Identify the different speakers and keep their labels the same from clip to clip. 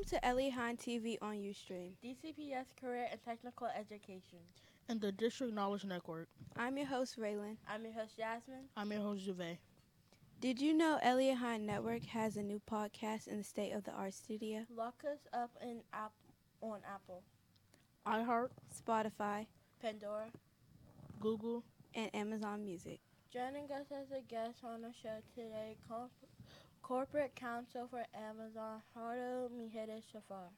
Speaker 1: Welcome to Ellie Hine TV on Ustream.
Speaker 2: DCPS Career and Technical Education.
Speaker 3: and the District Knowledge Network.
Speaker 1: I'm your host, Raylan.
Speaker 2: I'm your host, Jasmine.
Speaker 3: I'm your host, Juve.
Speaker 1: Did you know Eliot Hine Network has a new podcast in the State of the Art Studio?
Speaker 2: Lock us up in app on Apple,
Speaker 3: iHeart,
Speaker 1: Spotify,
Speaker 2: Pandora.
Speaker 3: Google,
Speaker 1: and Amazon Music.
Speaker 2: Joining us as a guest on the show today, Corp- Corporate Counsel for Amazon, Hardo Mijares Shafar.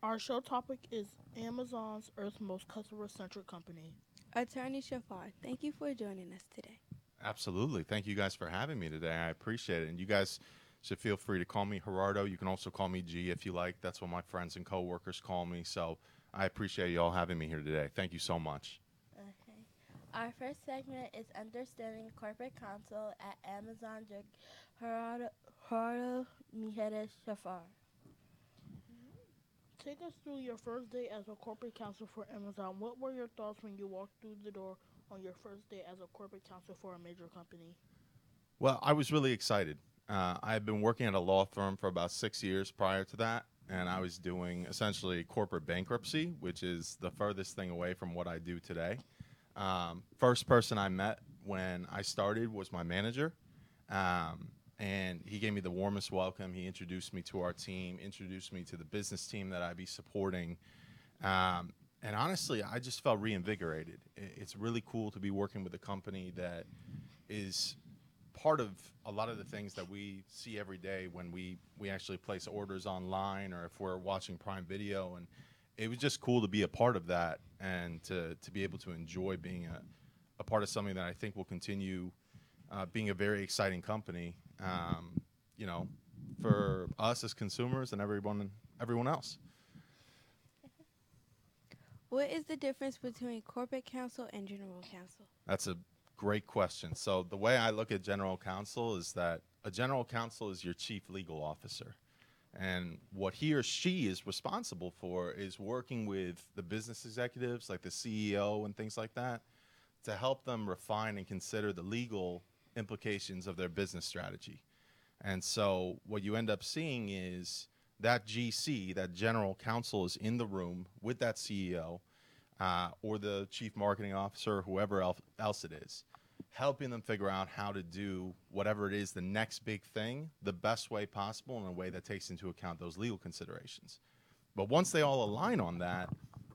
Speaker 3: Our show topic is Amazon's Earth's most customer centric company.
Speaker 1: Attorney Shafar, thank you for joining us today.
Speaker 4: Absolutely. Thank you guys for having me today. I appreciate it. And you guys should feel free to call me Gerardo. You can also call me G if you like. That's what my friends and coworkers call me. So I appreciate you all having me here today. Thank you so much.
Speaker 2: Okay. Our first segment is Understanding Corporate Counsel at Amazon. Jug- Gerardo, Gerardo Mijares Shafar.
Speaker 3: Take us through your first day as a corporate counsel for Amazon. What were your thoughts when you walked through the door on your first day as a corporate counsel for a major company?
Speaker 4: Well, I was really excited. Uh, I had been working at a law firm for about six years prior to that, and I was doing essentially corporate bankruptcy, which is the furthest thing away from what I do today. Um, first person I met when I started was my manager, um, and he gave me the warmest welcome. He introduced me to our team, introduced me to the business team that I'd be supporting. Um, and honestly, I just felt reinvigorated. It's really cool to be working with a company that is part of a lot of the things that we see every day when we we actually place orders online or if we're watching Prime Video and it was just cool to be a part of that and to to be able to enjoy being a, a part of something that I think will continue uh, being a very exciting company um, you know for us as consumers and everyone everyone else
Speaker 1: What is the difference between corporate counsel and general counsel?
Speaker 4: That's a great question. So the way I look at general counsel is that a general counsel is your chief legal officer. And what he or she is responsible for is working with the business executives, like the CEO and things like that, to help them refine and consider the legal implications of their business strategy. And so what you end up seeing is that GC, that general counsel, is in the room with that CEO uh, or the chief marketing officer, whoever else it is, helping them figure out how to do whatever it is, the next big thing, the best way possible in a way that takes into account those legal considerations. But once they all align on that,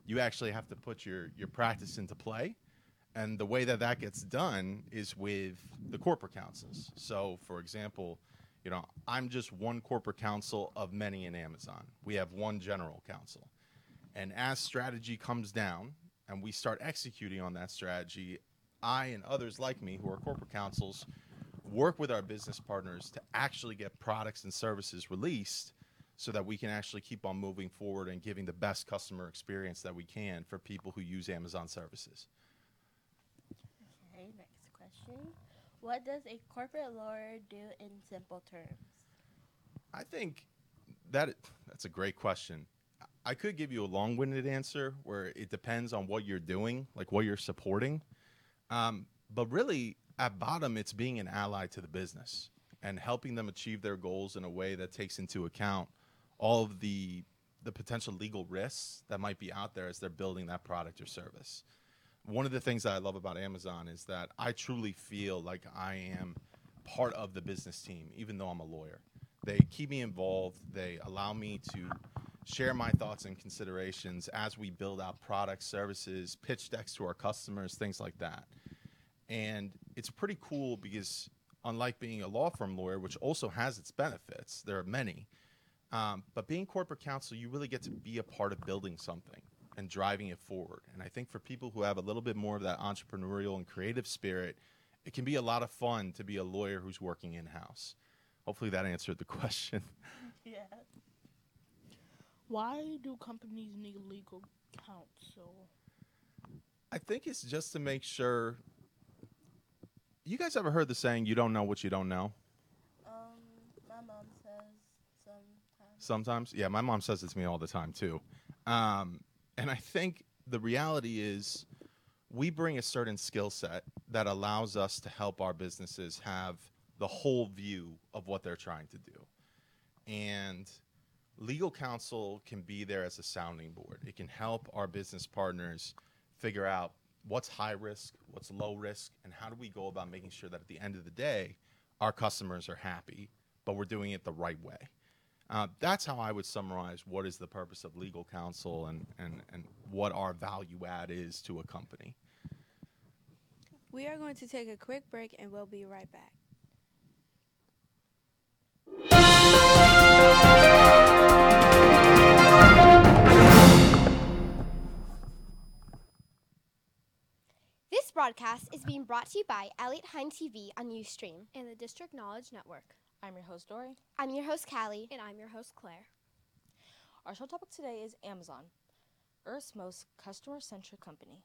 Speaker 4: you actually have to put your, your practice into play. And the way that that gets done is with the corporate councils. So, for example, you know, I'm just one corporate counsel of many in Amazon. We have one general counsel. And as strategy comes down and we start executing on that strategy, I and others like me who are corporate counsels work with our business partners to actually get products and services released so that we can actually keep on moving forward and giving the best customer experience that we can for people who use Amazon services.
Speaker 2: Okay, next question. What does a corporate lawyer do in simple terms?
Speaker 4: I think that that's a great question. I could give you a long-winded answer where it depends on what you're doing, like what you're supporting. Um, but really, at bottom, it's being an ally to the business and helping them achieve their goals in a way that takes into account all of the the potential legal risks that might be out there as they're building that product or service. One of the things that I love about Amazon is that I truly feel like I am part of the business team, even though I'm a lawyer. They keep me involved. They allow me to share my thoughts and considerations as we build out products, services, pitch decks to our customers, things like that. And it's pretty cool because, unlike being a law firm lawyer, which also has its benefits, there are many, um, but being corporate counsel, you really get to be a part of building something and driving it forward. And I think for people who have a little bit more of that entrepreneurial and creative spirit, it can be a lot of fun to be a lawyer who's working in house. Hopefully that answered the question.
Speaker 2: Yeah.
Speaker 3: Why do companies need legal counsel?
Speaker 4: I think it's just to make sure. You guys ever heard the saying, you don't know what you don't know?
Speaker 2: Um, my mom says sometimes.
Speaker 4: Sometimes. Yeah, my mom says it to me all the time, too. Um, and I think the reality is we bring a certain skill set that allows us to help our businesses have the whole view of what they're trying to do. And legal counsel can be there as a sounding board. It can help our business partners figure out what's high risk, what's low risk, and how do we go about making sure that at the end of the day, our customers are happy, but we're doing it the right way. Uh, that's how I would summarize what is the purpose of legal counsel and, and, and what our value add is to a company.
Speaker 1: We are going to take a quick break and we'll be right back.
Speaker 5: This broadcast is being brought to you by Eliot Hine TV on Ustream.
Speaker 6: and the District Knowledge Network.
Speaker 7: I'm your host, Dory.
Speaker 5: I'm your host, Callie.
Speaker 6: And I'm your host, Claire.
Speaker 7: Our show topic today is Amazon, Earth's most customer centric company.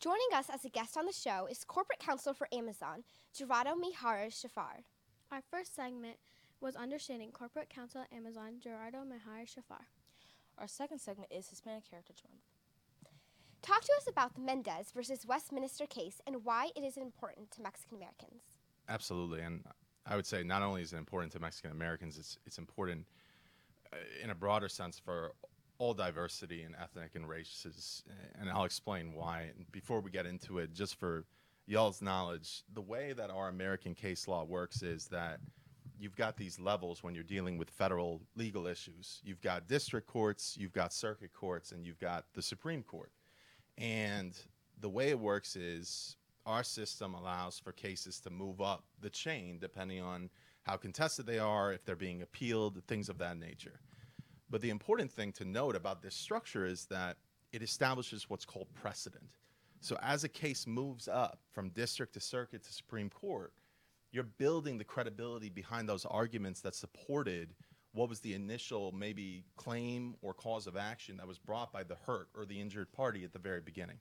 Speaker 5: Joining us as a guest on the show is Corporate Counsel for Amazon, Gerardo Mihara Shafar.
Speaker 6: Our first segment was Understanding Corporate Counsel at Amazon, Gerardo Mihara Shafar.
Speaker 7: Our second segment is Hispanic Heritage Month.
Speaker 5: Talk to us about the Mendez versus Westminster case and why it is important to Mexican Americans.
Speaker 4: Absolutely, and I would say not only is it important to Mexican Americans, it's it's important uh, in a broader sense for all diversity and ethnic and races, and I'll explain why. And before we get into it, just for y'all's knowledge, the way that our American case law works is that you've got these levels when you're dealing with federal legal issues. You've got district courts, you've got circuit courts, and you've got the Supreme Court. And the way it works is our system allows for cases to move up the chain depending on how contested they are, if they're being appealed, things of that nature. But the important thing to note about this structure is that it establishes what's called precedent. So as a case moves up from district to circuit to Supreme Court, you're building the credibility behind those arguments that supported what was the initial maybe claim or cause of action that was brought by the hurt or the injured party at the very beginning.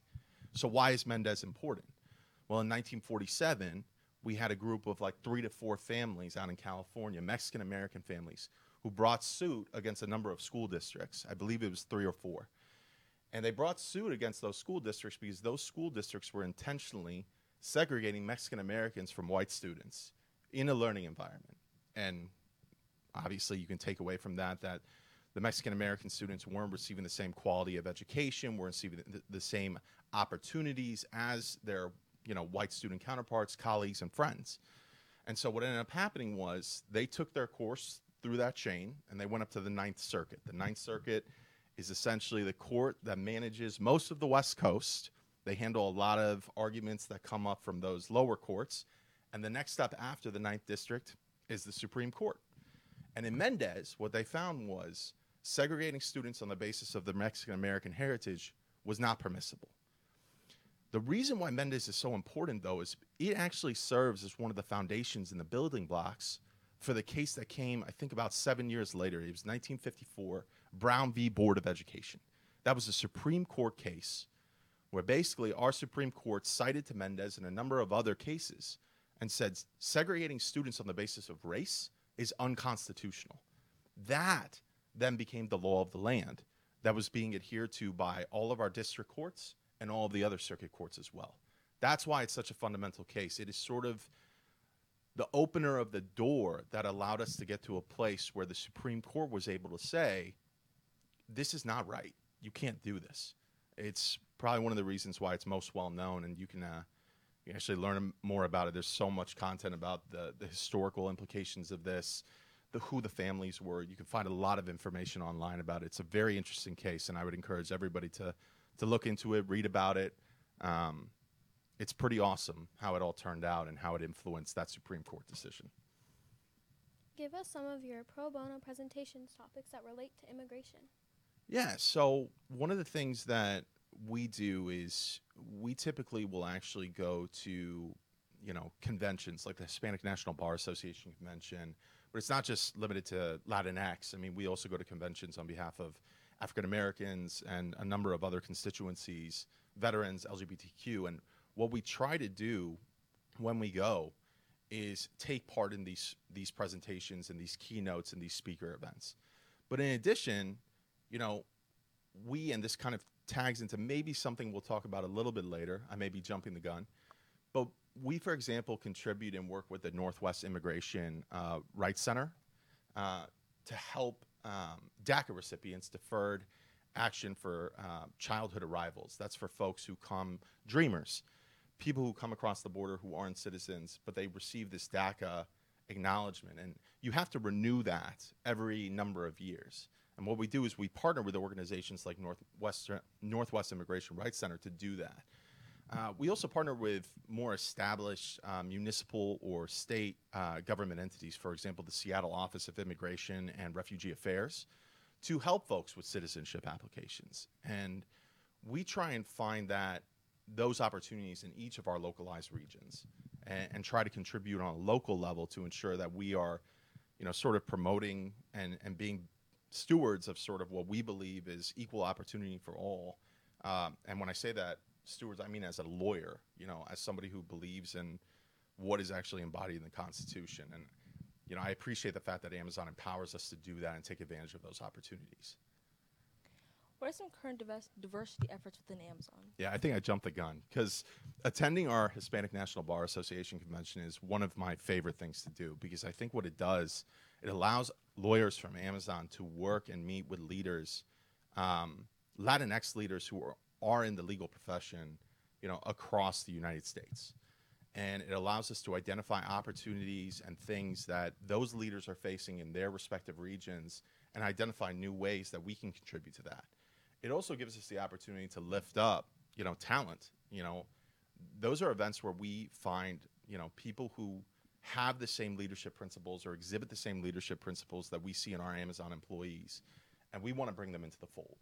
Speaker 4: So why is Mendez important? Well, in 1947, we had a group of like three to four families out in California, Mexican American families, who brought suit against a number of school districts. I believe it was three or four. And they brought suit against those school districts because those school districts were intentionally segregating Mexican Americans from white students in a learning environment. And obviously, you can take away from that that the Mexican American students weren't receiving the same quality of education, weren't receiving the, the same opportunities as their you know white student counterparts, colleagues, and friends. And so what ended up happening was they took their course through that chain and they went up to the Ninth Circuit. The Ninth Circuit is essentially the court that manages most of the West Coast. They handle a lot of arguments that come up from those lower courts. And the next step after the Ninth District is the Supreme Court. And in Mendez, what they found was segregating students on the basis of their Mexican American heritage was not permissible. The reason why Mendez is so important, though, is it actually serves as one of the foundations and the building blocks for the case that came, I think, about seven years later. It was 1954, Brown v. Board of Education. That was a Supreme Court case where basically our Supreme Court cited to Mendez and a number of other cases and said segregating students on the basis of race is unconstitutional. That then became the law of the land that was being adhered to by all of our district courts and all of the other circuit courts as well. That's why it's such a fundamental case. It is sort of the opener of the door that allowed us to get to a place where the Supreme Court was able to say, this is not right. You can't do this. It's probably one of the reasons why it's most well known, and you can, uh, you actually learn more about it. There's so much content about the, the historical implications of this, the who the families were. You can find a lot of information online about it. It's a very interesting case, and I would encourage everybody to to look into it, read about it. Um, it's pretty awesome how it all turned out and how it influenced that Supreme Court decision.
Speaker 6: Give us some of your pro bono presentations topics that relate to immigration.
Speaker 4: Yeah. So one of the things that we do is we typically will actually go to, you know, conventions like the Hispanic National Bar Association convention, but it's not just limited to Latinx. I mean, we also go to conventions on behalf of African Americans and a number of other constituencies, veterans, LGBTQ, and what we try to do when we go is take part in these these presentations and these keynotes and these speaker events. But in addition, you know, we and this kind of tags into maybe something we'll talk about a little bit later. I may be jumping the gun, but we, for example, contribute and work with the Northwest Immigration uh, Rights Center uh, to help um, DACA recipients, deferred action for uh, childhood arrivals. That's for folks who come, dreamers, people who come across the border who aren't citizens, but they receive this DACA acknowledgement. And you have to renew that every number of years. And what we do is we partner with organizations like Northwestern, Northwest Immigration Rights Center to do that. Uh, we also partner with more established uh, municipal or state uh, government entities, for example, the Seattle Office of Immigration and Refugee Affairs, to help folks with citizenship applications. And we try and find that those opportunities in each of our localized regions and, and try to contribute on a local level to ensure that we are, you know, sort of promoting and, and being stewards of sort of what we believe is equal opportunity for all. Um, and when I say that, stewards, I mean as a lawyer, you know, as somebody who believes in what is actually embodied in the Constitution. And, you know, I appreciate the fact that Amazon empowers us to do that and take advantage of those opportunities.
Speaker 7: What are some current divers- diversity efforts within Amazon?
Speaker 4: Yeah, I think I jumped the gun because attending our Hispanic National Bar Association convention is one of my favorite things to do because I think what it does, it allows lawyers from Amazon to work and meet with leaders, um, Latinx leaders who are, are in the legal profession, you know, across the United States. And it allows us to identify opportunities and things that those leaders are facing in their respective regions and identify new ways that we can contribute to that it also gives us the opportunity to lift up, you know, talent. You know, those are events where we find, you know, people who have the same leadership principles or exhibit the same leadership principles that we see in our Amazon employees, and we want to bring them into the fold.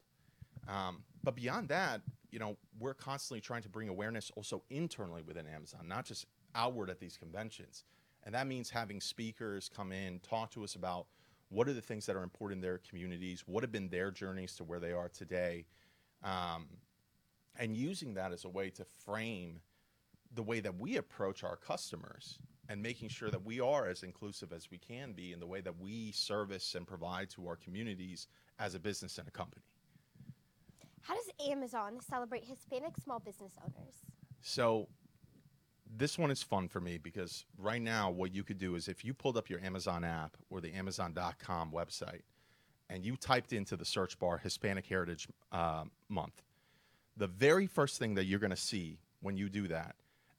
Speaker 4: Um, but beyond that, you know, we're constantly trying to bring awareness also internally within Amazon, not just outward at these conventions. And that means having speakers come in, talk to us about what are the things that are important in their communities? What have been their journeys to where they are today? Um, and using that as a way to frame the way that we approach our customers and making sure that we are as inclusive as we can be in the way that we service and provide to our communities as a business and a company.
Speaker 5: How does Amazon celebrate Hispanic small business owners?
Speaker 4: So this one is fun for me because right now what you could do is if you pulled up your Amazon app or the Amazon.com website and you typed into the search bar Hispanic Heritage uh, Month, the very first thing that you're going to see when you do that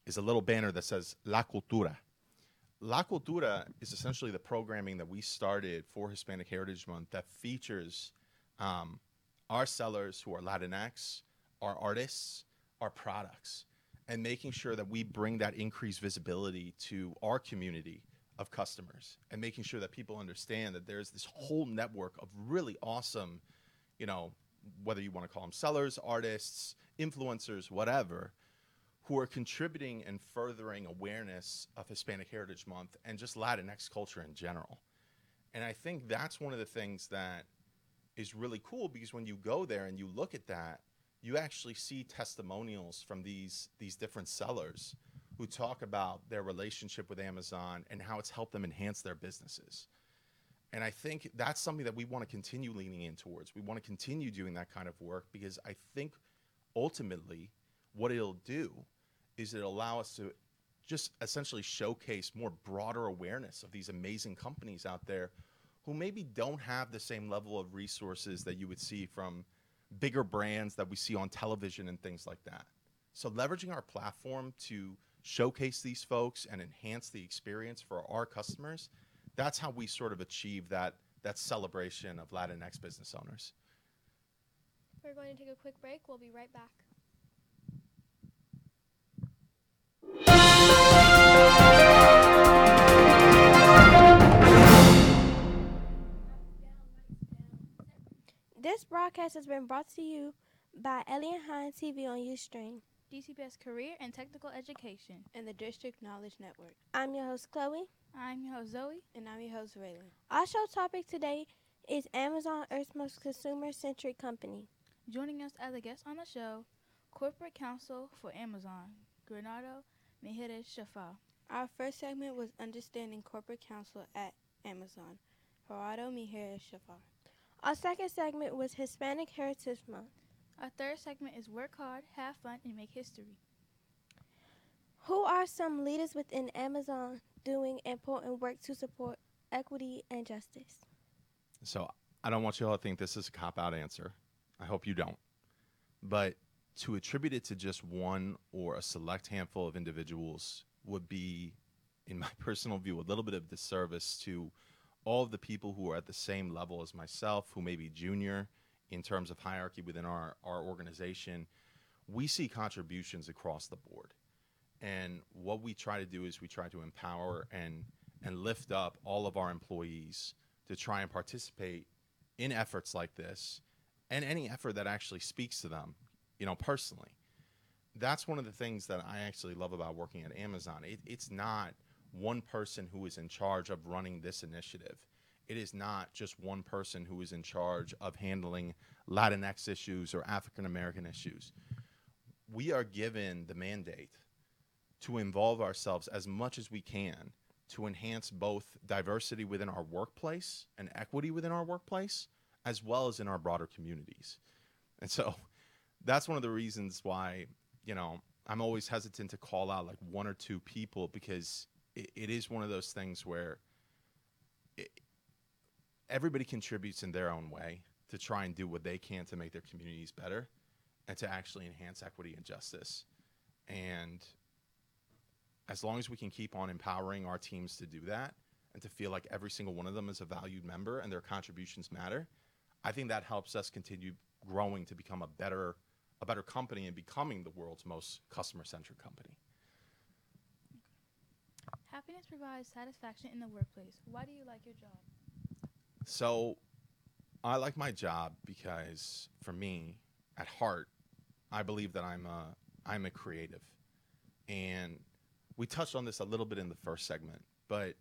Speaker 4: is a little banner that says La Cultura. La Cultura is essentially the programming that we started for Hispanic Heritage Month that features um, our sellers who are Latinx, our artists, our products and making sure that we bring that increased visibility to our community of customers and making sure that people understand that there's this whole network of really awesome, you know, whether you want to call them sellers, artists, influencers, whatever, who are contributing and furthering awareness of Hispanic Heritage Month and just Latinx culture in general. And I think that's one of the things that is really cool because when you go there and you look at that, you actually see testimonials from these these different sellers who talk about their relationship with Amazon and how it's helped them enhance their businesses. And I think that's something that we want to continue leaning in towards. We want to continue doing that kind of work because I think ultimately what it'll do is it'll allow us to just essentially showcase more broader awareness of these amazing companies out there who maybe don't have the same level of resources that you would see from bigger brands that we see on television and things like that. So leveraging our platform to showcase these folks and enhance the experience for our customers, that's how we sort of achieve that that celebration of Latinx business owners.
Speaker 6: We're going to take a quick break. We'll be right back. This broadcast has been brought to you by Eliot Hines TV on Ustream
Speaker 8: DCPS Career and Technical Education.
Speaker 1: and the District Knowledge Network.
Speaker 6: I'm your host, Chloe.
Speaker 8: I'm your host, Zoe.
Speaker 1: And I'm your host, Raylan.
Speaker 6: Our show topic today is Amazon, Earth's most consumer centric company.
Speaker 8: Joining us as a guest on the show, Corporate Counsel for Amazon, Granado Mejeres Shafal.
Speaker 1: Our first segment was Understanding Corporate Counsel at Amazon. Gerardo Mijares Shafar.
Speaker 6: Our second segment was Hispanic Heritage Month.
Speaker 8: Our third segment is Work Hard, Have Fun, and Make History.
Speaker 6: Who are some leaders within Amazon doing important work to support equity and justice?
Speaker 4: So I don't want you all to think this is a cop out answer. I hope you don't. But to attribute it to just one or a select handful of individuals would be, in my personal view, a little bit of disservice to all of the people who are at the same level as myself, who may be junior in terms of hierarchy within our, our organization. We see contributions across the board. And what we try to do is we try to empower and, and lift up all of our employees to try and participate in efforts like this and any effort that actually speaks to them, you know, personally. That's one of the things that I actually love about working at Amazon. It, it's not one person who is in charge of running this initiative. It is not just one person who is in charge of handling Latinx issues or African American issues. We are given the mandate to involve ourselves as much as we can to enhance both diversity within our workplace and equity within our workplace, as well as in our broader communities. And so that's one of the reasons why, you know, I'm always hesitant to call out like one or two people because it, it is one of those things where it, everybody contributes in their own way to try and do what they can to make their communities better and to actually enhance equity and justice. And as long as we can keep on empowering our teams to do that and to feel like every single one of them is a valued member and their contributions matter, I think that helps us continue growing to become a better a better company and becoming the world's most customer centric company.
Speaker 8: Happiness provides satisfaction in the workplace. Why do you like your job?
Speaker 4: So I like my job because for me, at heart, I believe that I'm a I'm a creative. And we touched on this a little bit in the first segment, but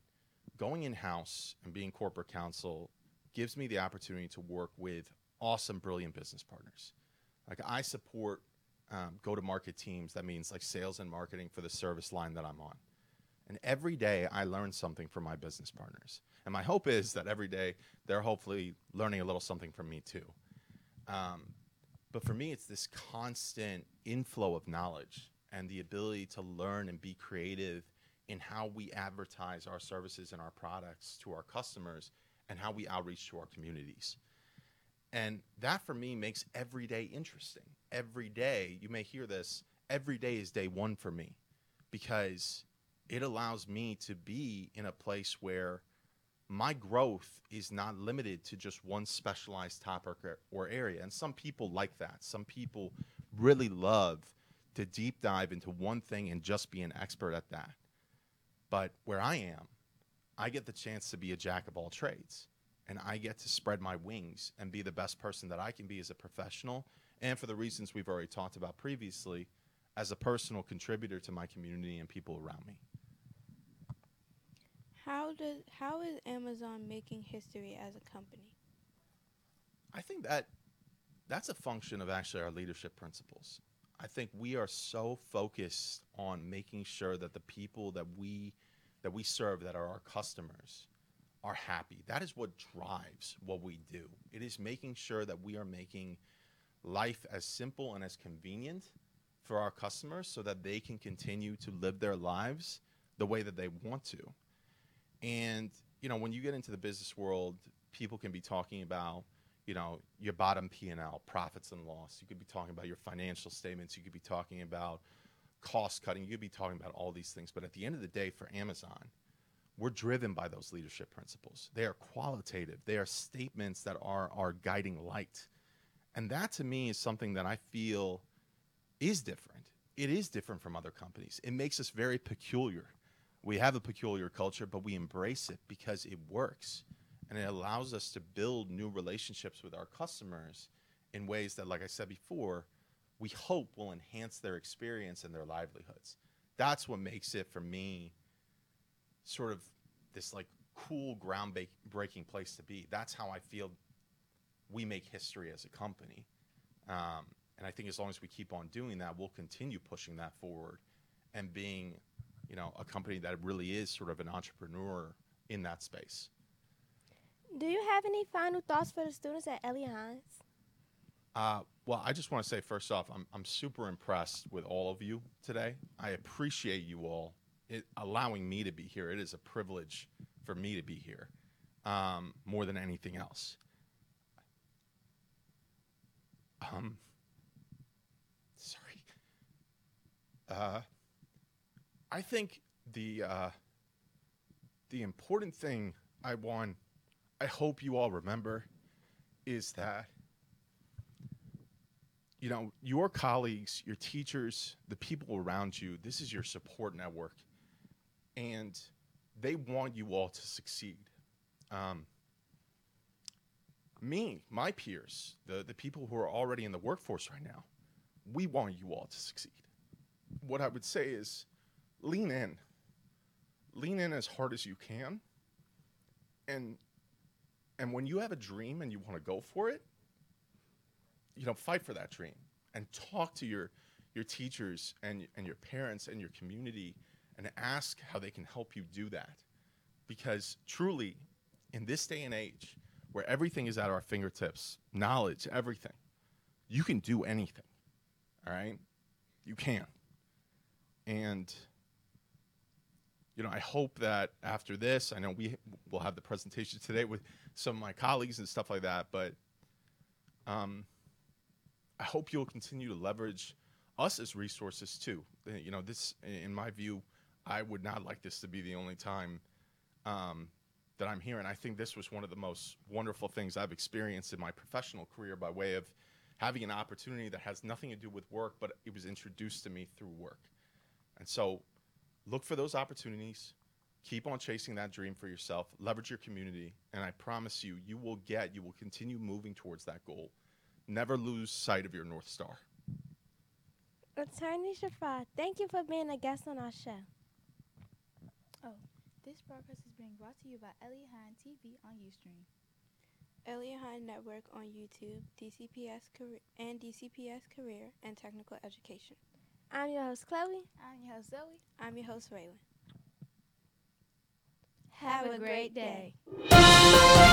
Speaker 4: going in house and being corporate counsel gives me the opportunity to work with awesome, brilliant business partners. Like I support um, go to market teams. That means like sales and marketing for the service line that I'm on. And every day I learn something from my business partners. And my hope is that every day they're hopefully learning a little something from me too. Um, but for me, it's this constant inflow of knowledge and the ability to learn and be creative in how we advertise our services and our products to our customers and how we outreach to our communities. And that for me makes every day interesting. Every day, you may hear this, every day is day one for me because it allows me to be in a place where my growth is not limited to just one specialized topic or, or area. And some people like that. Some people really love to deep dive into one thing and just be an expert at that. But where I am, I get the chance to be a jack of all trades and I get to spread my wings and be the best person that I can be as a professional and for the reasons we've already talked about previously as a personal contributor to my community and people around me.
Speaker 1: How does how is Amazon making history as a company?
Speaker 4: I think that that's a function of actually our leadership principles. I think we are so focused on making sure that the people that we that we serve that are our customers are happy. That is what drives what we do. It is making sure that we are making life as simple and as convenient for our customers so that they can continue to live their lives the way that they want to. And you know, when you get into the business world, people can be talking about, you know, your bottom P&L, profits and loss. You could be talking about your financial statements, you could be talking about cost cutting, you could be talking about all these things, but at the end of the day for Amazon, we're driven by those leadership principles. They are qualitative. They are statements that are our guiding light. And that to me is something that I feel is different. It is different from other companies. It makes us very peculiar. We have a peculiar culture, but we embrace it because it works. And it allows us to build new relationships with our customers in ways that, like I said before, we hope will enhance their experience and their livelihoods. That's what makes it for me sort of this like cool groundbreaking place to be. That's how I feel we make history as a company. Um, and I think as long as we keep on doing that, we'll continue pushing that forward and being, you know, a company that really is sort of an entrepreneur in that space.
Speaker 2: Do you have any final thoughts for the students at Eliot Hines?
Speaker 4: Uh, well, I just want to say first off, I'm, I'm super impressed with all of you today. I appreciate you all it, allowing me to be here. It is a privilege for me to be here um, more than anything else. Um, sorry. Uh, I think the uh, the important thing I want, I hope you all remember, is that you know your colleagues, your teachers, the people around you. This is your support network, and they want you all to succeed. Um, me, my peers, the, the people who are already in the workforce right now, we want you all to succeed. What I would say is lean in. Lean in as hard as you can. And and when you have a dream and you want to go for it, you know, fight for that dream and talk to your your teachers and, and your parents and your community and ask how they can help you do that. Because truly, in this day and age, where everything is at our fingertips, knowledge, everything, you can do anything. All right? You can. And you know, I hope that after this, I know we will have the presentation today with some of my colleagues and stuff like that, but um, I hope you'll continue to leverage us as resources too. Uh, You know, this, in my view, I would not like this to be the only time um, that I'm here. And I think this was one of the most wonderful things I've experienced in my professional career by way of having an opportunity that has nothing to do with work, but it was introduced to me through work. And so look for those opportunities. Keep on chasing that dream for yourself. Leverage your community. And I promise you, you will get, you will continue moving towards that goal. Never lose sight of your North Star.
Speaker 2: Attorney Shafar, thank you for being a guest on our show.
Speaker 8: Oh, this broadcast is being brought to you by Ellie Hine TV on Ustream.
Speaker 1: Elliott High Network on YouTube, DCPS career, and DCPS Career and Technical Education.
Speaker 2: I'm your host, Chloe.
Speaker 8: I'm your host Zoe.
Speaker 1: I'm your host, Raylan.
Speaker 2: Have, a great day.
Speaker 1: day.